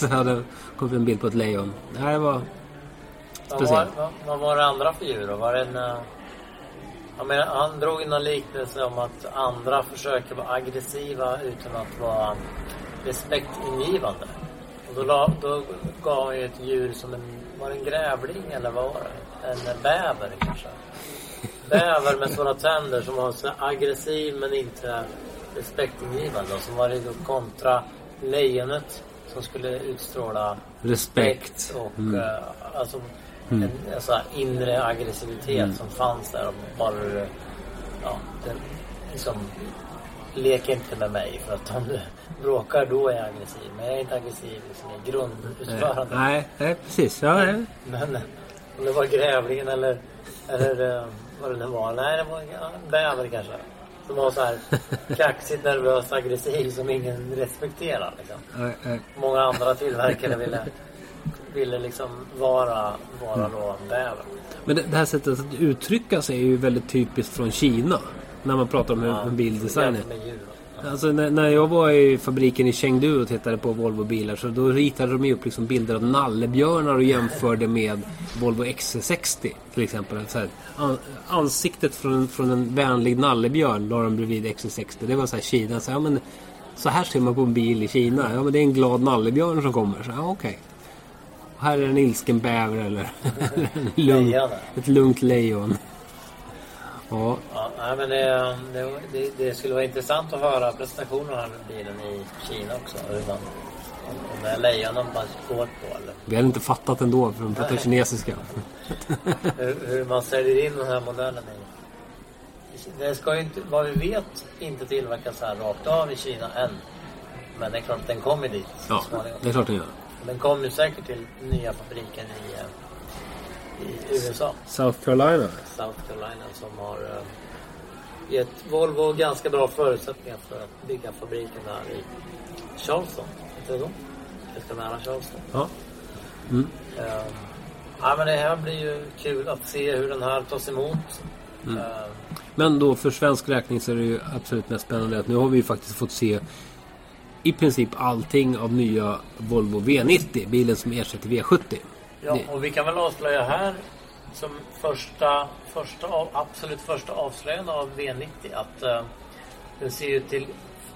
Så hade kommit en bild på ett lejon. Det var vad var, speciellt. vad, vad var det andra för djur då? Var det en... Uh, jag menar, han drog en liknelse om att andra försöker vara aggressiva utan att vara respektingivande. Och då, la, då gav han ju ett djur som en... Var det en grävling eller vad var det? En bäver kanske? Bäver med sådana tänder som var så aggressiv men inte respektingivande. Och som var det då kontra lejonet som skulle utstråla Respekt. och Mm. eh, alltså en, en sån inre aggressivitet Mm. som fanns där och bara ja, den, liksom lek inte med mig för att om du [LAUGHS] bråkar då är jag aggressiv men jag är inte aggressiv liksom, i grundutförandet. Nej, nej, precis. Ja, nej. Men om det var grävlingen eller, eller eh, vad det nu var. Nej, det var en bäver kanske. Som var så här kaxigt, nervös, aggressiv som ingen respekterar. Liksom. nej, nej. Många andra tillverkare ville, ville liksom vara, vara då bäver. Men det, det här sättet att uttrycka sig är ju väldigt typiskt från Kina. När man pratar om hur en bildesign är. Alltså när, när jag var i fabriken i Chengdu och tittade på Volvo-bilar så då ritade de ju upp liksom bilder av nallebjörnar och jämförde med Volvo XC60 till exempel. Så här, an, ansiktet från, från en vänlig nallebjörn la de bredvid XC60. Det var så här Kina. Så, ja, men, så här ser man på en bil i Kina. Ja men det är en glad nallebjörn som kommer. Så, ja, okej. Och här är en ilsken bäver eller [LAUGHS] en lugn, ett lugnt lejon. Ja, Ja, men det, det, det, skulle vara intressant att höra presentationen av bilen i Kina också. Hur man, om, om det är lejonen man går på eller vi hade inte fattat ändå för de pratar kinesiska. [LAUGHS] hur, hur man säljer in den här modellen i. Det ska ju inte, vad vi vet, inte tillverkas här rakt av i Kina än. Men det är klart, den kommer dit Ja, det är klart den gör. Den kommer säkert till nya fabriken i, eh, i USA. South Carolina. South Carolina som har eh, gett Volvo ganska bra förutsättningar för att bygga fabriken där i Charleston. Inte det? Ganska nära Charleston. Ja. Eh, ja, men det här blir ju kul att se hur den här tas emot. Eh, Men då för svensk räkning så är det ju absolut mest spännande att nu har vi ju faktiskt fått se i princip allting av nya Volvo V90. Bilen som ersätter V70. Ja, och vi kan väl avslöja här som första, första av, absolut första avslöjande av V90 att eh, den ser ju till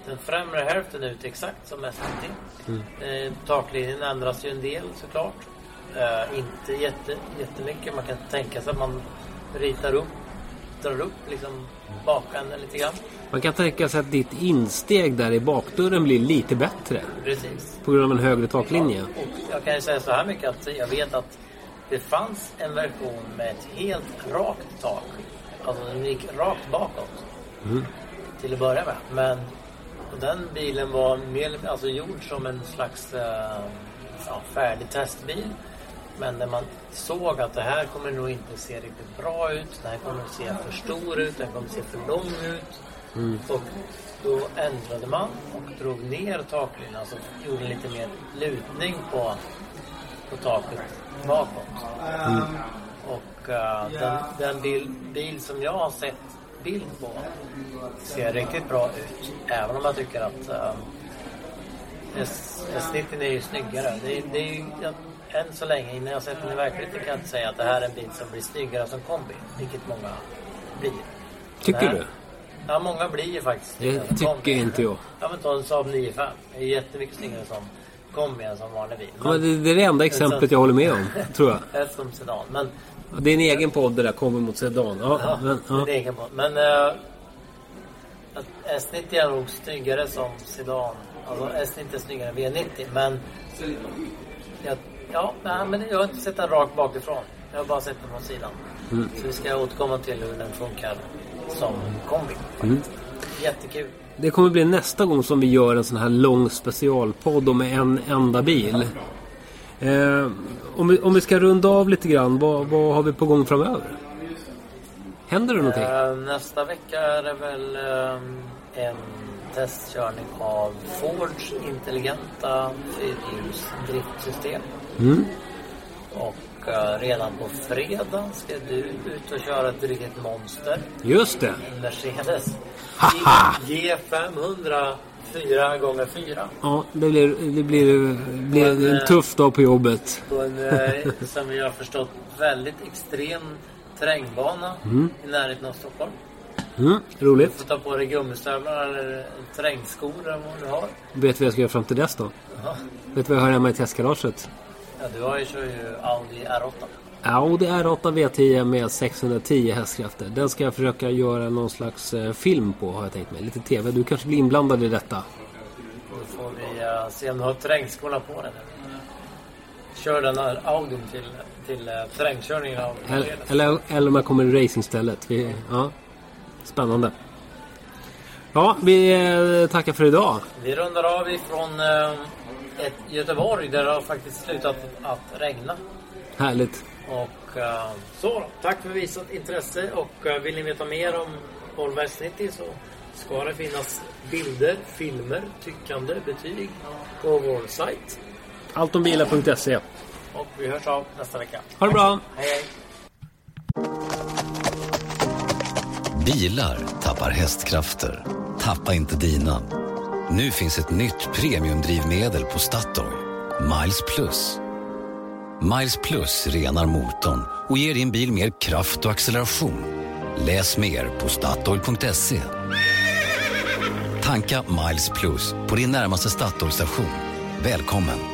den främre hälften ut exakt som S90. Eh, taklinjen ändras ju en del såklart. Eh, inte jätte, jättemycket. Man kan tänka sig att man ritar upp, drar upp liksom bakänden lite grann. Man kan tänka sig att ditt insteg där i bakdörren blir lite bättre. Precis. På grund av en högre taklinje. Och jag kan ju säga så här mycket att jag vet att det fanns en version med ett helt rakt tak. Alltså den gick rakt bakåt. till att börja med. Men den bilen var mer alltså gjord som en slags eh, ja, färdig testbil. Men när man såg att det här kommer nog inte se riktigt bra ut. Den här kommer att se för stor ut, den kommer att se för lång ut. Mm. Och då ändrade man och drog ner taklinan. Alltså gjorde lite mer lutning på, på taket bakåt. Mm. Och uh, den, den bil, bil som jag har sett bild på ser riktigt bra ut. Även om jag tycker att uh, S90 är ju snyggare. Det, det är jag, än så länge, innan jag sett den i verkligheten, kan jag inte säga att det här är en bil som blir snyggare som kombi. Vilket många blir. Tycker du? Ja, många blir ju faktiskt Det tycker kombi. inte jag. Ja, men ta en Saab 9-5. Det är jättemycket snyggare som kombi än som vanlig bil. Men, ja, det, det, är det enda exemplet jag håller med om, tror jag. [LAUGHS] som sedan. Men, det är en egen podd det där, kombi mot sedan. Ja, ja, men, ja. det är en egen podd. Men uh, S90 är nog snyggare som sedan. Alltså S90 är snyggare än V90. Men jag Ja, nej, men jag har inte sett den rakt bakifrån. Jag har bara sett den från sidan. Mm. Så vi ska återkomma till hur den funkar som kombi. Mm. Jättekul. Det kommer bli nästa gång som vi gör en sån här lång specialpodd med en enda bil. Eh, om, vi, om vi ska runda av lite grann, vad, vad har vi på gång framöver? Händer det någonting? Eh, nästa vecka är det väl eh, en testkörning av Fords intelligenta fyrhjulsdriftsystem. Mm. Och uh, redan på fredag ska du ut och köra ett riktigt monster. Just det. Mercedes. G500 4 gånger 4 Ja, det blir, det blir, blir en, en eh, tuff dag på jobbet. På en, eh, som vi har förstått, väldigt extrem terrängbana mm. i närheten av Stockholm. Mm, roligt. Du får ta på dig gummistövlar eller terrängskor eller vad du har. Vet du vad jag ska göra fram till dess då? Aha. Vet du vad jag har hemma i testgaraget? Ja, du har ju, kör ju Audi R8. Audi R8 V10 med 610 hästkrafter. Den ska jag försöka göra någon slags eh, film på har jag tänkt mig. Lite TV. Du kanske blir inblandad i detta. Då får vi uh, se om du har terrängskorna på den. Kör den här Audin till, till uh, terrängkörningen av eller, eller, eller om jag kommer i racingstället. Vi, ja. Spännande. Ja, vi eh, tackar för idag. Vi rundar av ifrån eh, ett Göteborg där det har faktiskt slutat att regna. Härligt. Och eh, så då. Tack för visat intresse och vill ni veta mer om Volvo S90 så ska det finnas bilder, filmer, tyckande, betyg på vår sajt. Alltombilar.se Och vi hörs av nästa vecka. Ha det bra. Hej hej. Bilar tappar hästkrafter. Tappa inte dina. Nu finns ett nytt premiumdrivmedel på Statoil. Miles Plus. Miles Plus renar motorn och ger din bil mer kraft och acceleration. Läs mer på Statoil.se. Tanka Miles Plus på din närmaste Statoil-station. Välkommen!